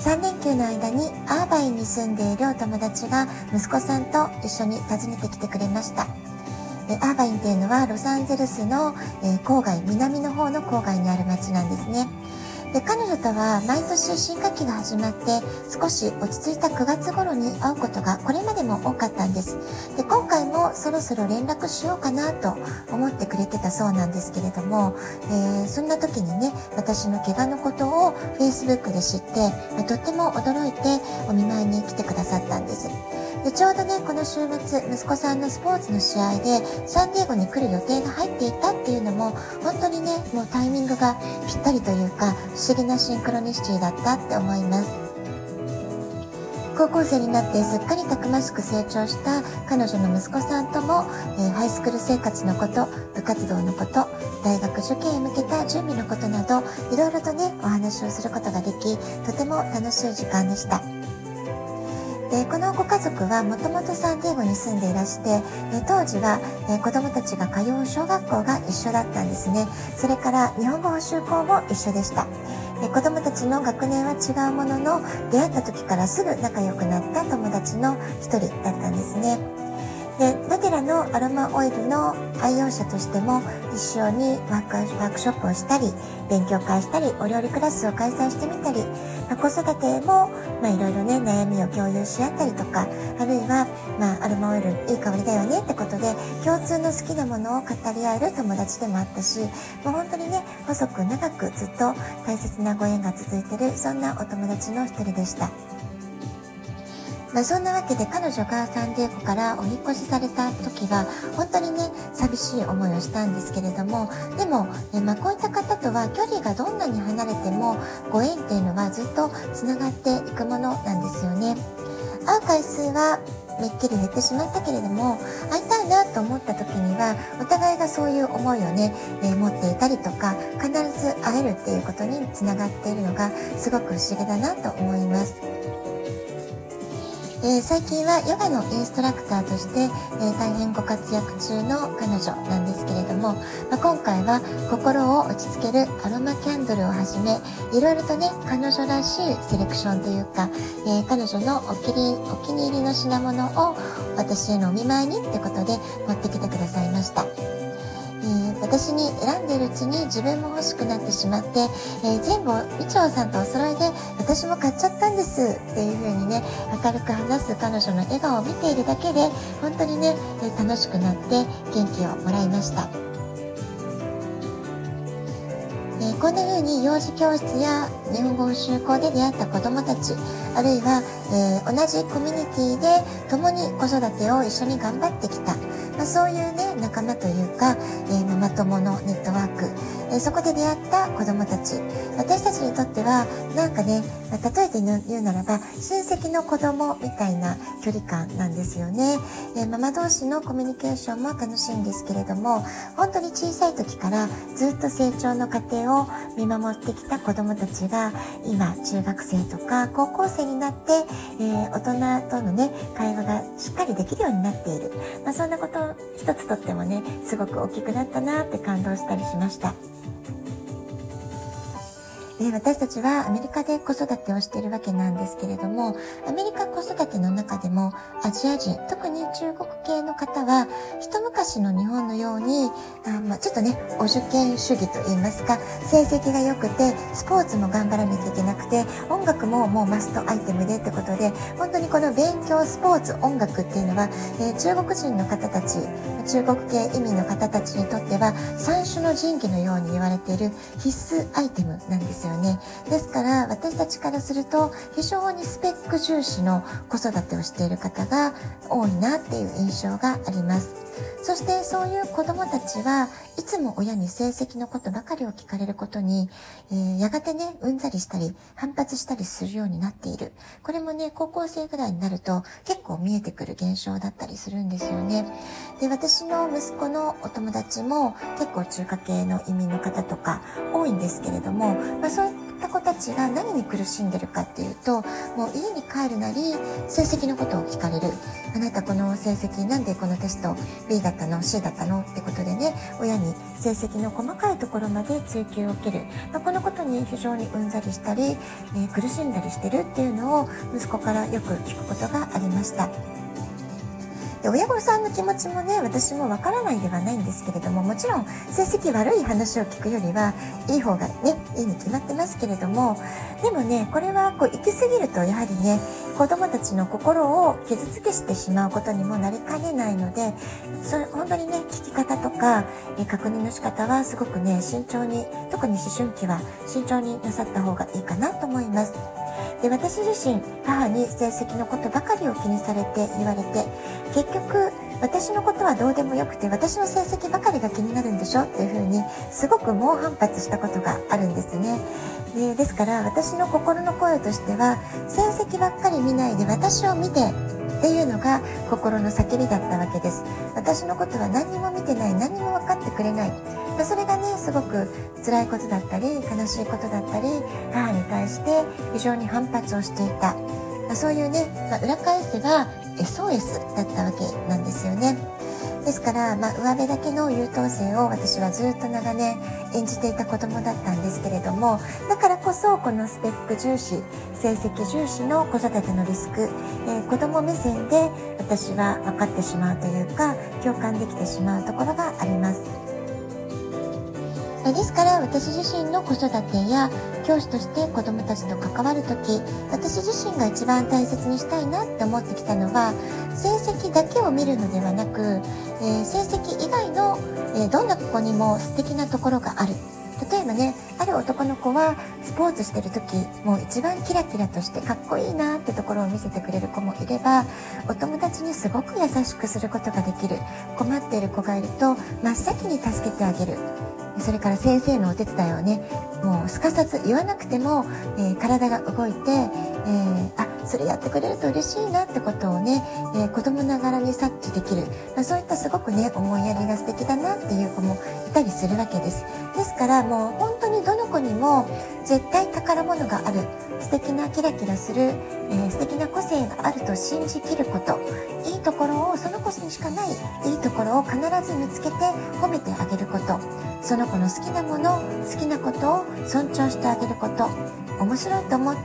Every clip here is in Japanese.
3連休の間にアーバインに住んでいるお友達が息子さんと一緒に訪ねてきてくれました。アーバインっていうのはロサンゼルスの郊外、南の方の郊外にある町なんですね。で彼女とは毎年新学期が始まって少し落ち着いた9月頃に会うことがこれまでも多かったんです。で今回もそろそろ連絡しようかなと思ってくれてたそうなんですけれども、えー、そんな時にね私の怪我のことを Facebook で知って、とっても驚いてお見舞いに来てくださったんです。でちょうどねこの週末息子さんのスポーツの試合でサンディエゴに来る予定が入っていたっていうのも本当にねもうタイミングがぴったりというか不思議なシンクロニシティだったって思います高校生になってすっかりたくましく成長した彼女の息子さんとも、えー、ハイスクール生活のこと部活動のこと大学受験へ向けた準備のことなどいろいろとねお話をすることができとても楽しい時間でした。でこのご家族はもともとサンディエゴに住んでいらしてえ当時はえ子どもたちが通う小学校が一緒だったんですね。それから日本語補習校も一緒でした。え子どもたちの学年は違うものの出会った時からすぐ仲良くなった友達の一人だったんですね。でナデラのアロマオイルの愛用者としても一緒にワークショップをしたり勉強会したりお料理クラスを開催してみたり、まあ、子育てもいろいろね悩みを共有し合ったりとかあるいは、まあ、アロマオイルいい香りだよねってことで共通の好きなものを語り合える友達でもあったしもう本当にね細く長くずっと大切なご縁が続いてるそんなお友達の一人でした。まあ、そんなわけで彼女がサンディエゴからお引越しされた時は本当にね寂しい思いをしたんですけれどもでも、えまあ、こういった方とは距離がどんなに離れてもご縁っていうのはずっとつながっていくものなんですよね。会う回数はめっきり減ってしまったけれども会いたいなと思った時にはお互いがそういう思いをね、えー、持っていたりとか必ず会えるっていうことにつながっているのがすごく不思議だなと思います。えー、最近はヨガのインストラクターとして、えー、大変ご活躍中の彼女なんですけれども、まあ、今回は心を落ち着けるアロマキャンドルをはじめいろいろとね彼女らしいセレクションというか、えー、彼女のお気にお気に入りの品物を私へのお見舞いにってことで持ってきてくださいました。私に選んでいるうちに自分も欲しくなってしまって、えー、全部みちょうさんとお揃いで私も買っちゃったんですっていう風にね明るく話す彼女の笑顔を見ているだけで本当にね、え楽しくなって元気をもらいました。えこんな風に幼児教室や日本語補習校で出会った子どもたちあるいは、えー、同じコミュニティで共に子育てを一緒に頑張ってきたまあ、そういうね仲間というか、えー、ママ友のネットワーク、えー、そこで出会った子供たち。私たちにとってはなんかね、まあ、例えて言うならば親戚の子供みたいな距離感なんですよね、えー、ママ同士のコミュニケーションも楽しいんですけれども本当に小さい時からずっと成長の過程を見守ってきた子供たちが今中学生とか高校生になって、えー、大人とのね会話がしっかりできるようになっている、まあ、そんなこと一つとってもねすごく大きくなったなって感動したりしました。で私たちはアメリカで子育てをしているわけなんですけれどもアメリカ子育ての中でもアジア人特に中国系の方は一昔の日本のようにあ、まあ、ちょっとねお受験主義といいますか成績が良くてスポーツも頑張らなきゃいけなくて音楽ももうマストアイテムでってことで本当にこの勉強スポーツ音楽っていうのは、えー、中国人の方たち中国系移民の方たちにとっては三種の神器のように言われている必須アイテムなんですよねですから私たちからすると非常にスペック重視の子育てをしている方が多いなっていう印象がありますそしてそういう子供たちはいつも親に成績のことばかりを聞かれることに、えー、やがてね、うんざりしたり反発したりするようになっている。これもね、高校生ぐらいになると結構見えてくる現象だったりするんですよね。で、私の息子のお友達も結構中華系の移民の方とか多いんですけれども、まあ、そ子たちが何に苦しんでるかっていうと、もう家に帰るなり成績のことを聞かれる。あなたこの成績なんでこのテスト B だったの C だったの？ってことでね、親に成績の細かいところまで追求を受ける。まあ、このことに非常にうんざりしたり、えー、苦しんだりしてるっていうのを息子からよく聞くことがありました。で親御さんの気持ちもね私もわからないではないんですけれどももちろん成績悪い話を聞くよりはいい方がねいいに決まってますけれどもでもねこれはこう行き過ぎるとやはりね子供たちの心を傷つけしてしまうことにもなりかねないのでそれ本当にね聞き方とか、え確認の仕方はすごくね慎重に特に思春期は慎重になさった方がいいかなと思います。で私自身母に成績のことばかりを気にされて言われて結局私のことはどうでもよくて私の成績ばかりが気になるんでしょっていうふうにすごく猛反発したことがあるんですね。でですから私の心の声としては成績ばっかり見ないで私を見てっていうのが心の叫びだったわけです。私のことは何にも見てない何にも分かってくれない。それがねすごく辛いことだったり悲しいことだったり母に対して非常に反発をしていた。まそういうね、まあ、裏返せば SOS だったわけなんですよね。ですから、まあ、上辺だけの優等生を私はずっと長年演じていた子供だったんですけれどもだからこそこのスペック重視成績重視の子育てのリスク、えー、子供目線で私は分かってしまうというか共感できてしまうところがあります。ですから私自身の子育てや教師として子どもたちと関わる時私自身が一番大切にしたいなって思ってきたのは成績だけを見るのではなく、えー、成績以外の、えー、どんな子にも素敵なところがある。例えばねある男の子はスポーツしてる時もう一番キラキラとしてかっこいいなってところを見せてくれる子もいればお友達にすごく優しくすることができる。困っている子がいると真っ先に助けてあげる。それから先生のお手伝いをねもうすかさず言わなくても、えー、体が動いて、えー、あそれやってくれると嬉しいなってことをね、えー、子供ながらに察知できる、まあ、そういったすごくね思いやりが素敵だなっていう子もいたりするわけです。ですからもう本当にどの子にも絶対宝物がある素敵なキラキラする、えー、素敵な個性があると信じきることいいところをその子にしかないいいところを必ず見つけて褒めてあげることその子の好きなもの好きなことを尊重してあげること面白いと思って、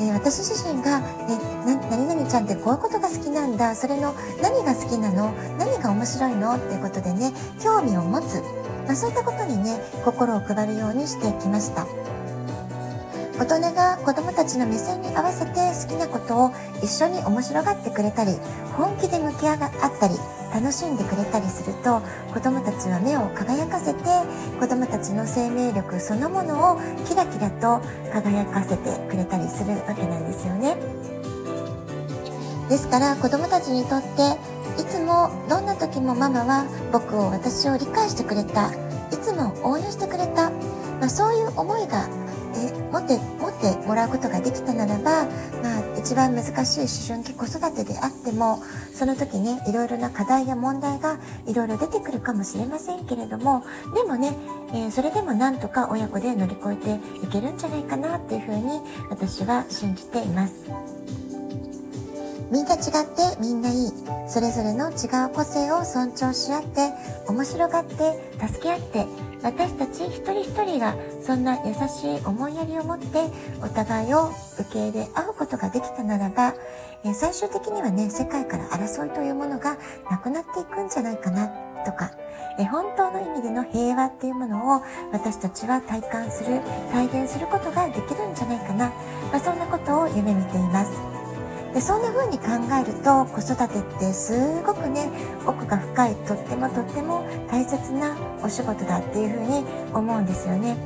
えー、私自身が、えな何々ちゃんってこういうことが好きなんだそれの何が好きなの何が面白いのっていうことでね興味を持つ、まあ、そういったことにね心を配るようにしてきました。大人が子供たちの目線に合わせて好きなことを一緒に面白がってくれたり本気で向き合ったり楽しんでくれたりすると子供たちは目を輝かせて子供たちの生命力そのものをキラキラと輝かせてくれたりするわけなんですよね。ですから子供たちにとっていつもどんな時もママは僕を私を理解してくれたいつも応援してくれた、まあ、そういう思いがえ持っててもらうことができたならば、まあ、一番難しい思春期子育てであってもその時ねいろいろな課題や問題がいろいろ出てくるかもしれませんけれどもでもね、えー、それでもなんとか親子で乗り越えていけるんじゃないかなっていうふうに私は信じています。みんな違ってみんないい。それぞれの違う個性を尊重し合って、面白がって、助け合って、私たち一人一人がそんな優しい思いやりを持ってお互いを受け入れ合うことができたならば、え最終的にはね、世界から争いというものがなくなっていくんじゃないかなとか、え本当の意味での平和っていうものを私たちは体感する、体現することができるんじゃないかな、まあ、そんなことを夢見ています。でそんな風に考えると子育てってすごくね奥が深いとってもとっても大切なお仕事だっていう風に思うんですよね。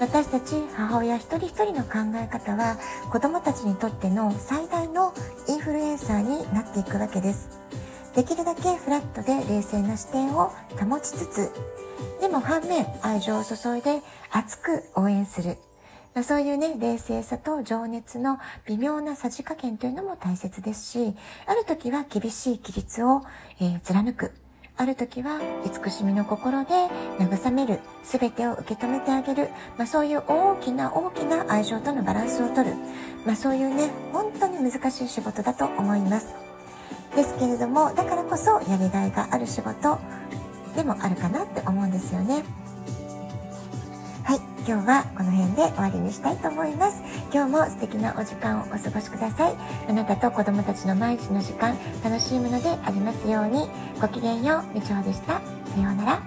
私たち母親一人一人の考え方は子供たちにとっての最大のインフルエンサーになっていくわけです。できるだけフラットで冷静な視点を保ちつつ、でも反面愛情を注いで熱く応援する。まあ、そういうね、冷静さと情熱の微妙なさじ加減というのも大切ですし、ある時は厳しい規律を、えー、貫く。ある時は慈しみの心で慰める、すべてを受け止めてあげる、まあ、そういう大きな大きな愛情とのバランスをとる、まあ、そういうね、本当に難しい仕事だと思います。ですけれども、だからこそやりがいがある仕事でもあるかなって思うんですよね。今日はこの辺で終わりにしたいと思います。今日も素敵なお時間をお過ごしください。あなたと子供たちの毎日の時間、楽しむのでありますように。ごきげんよう、みちょうでした。さようなら。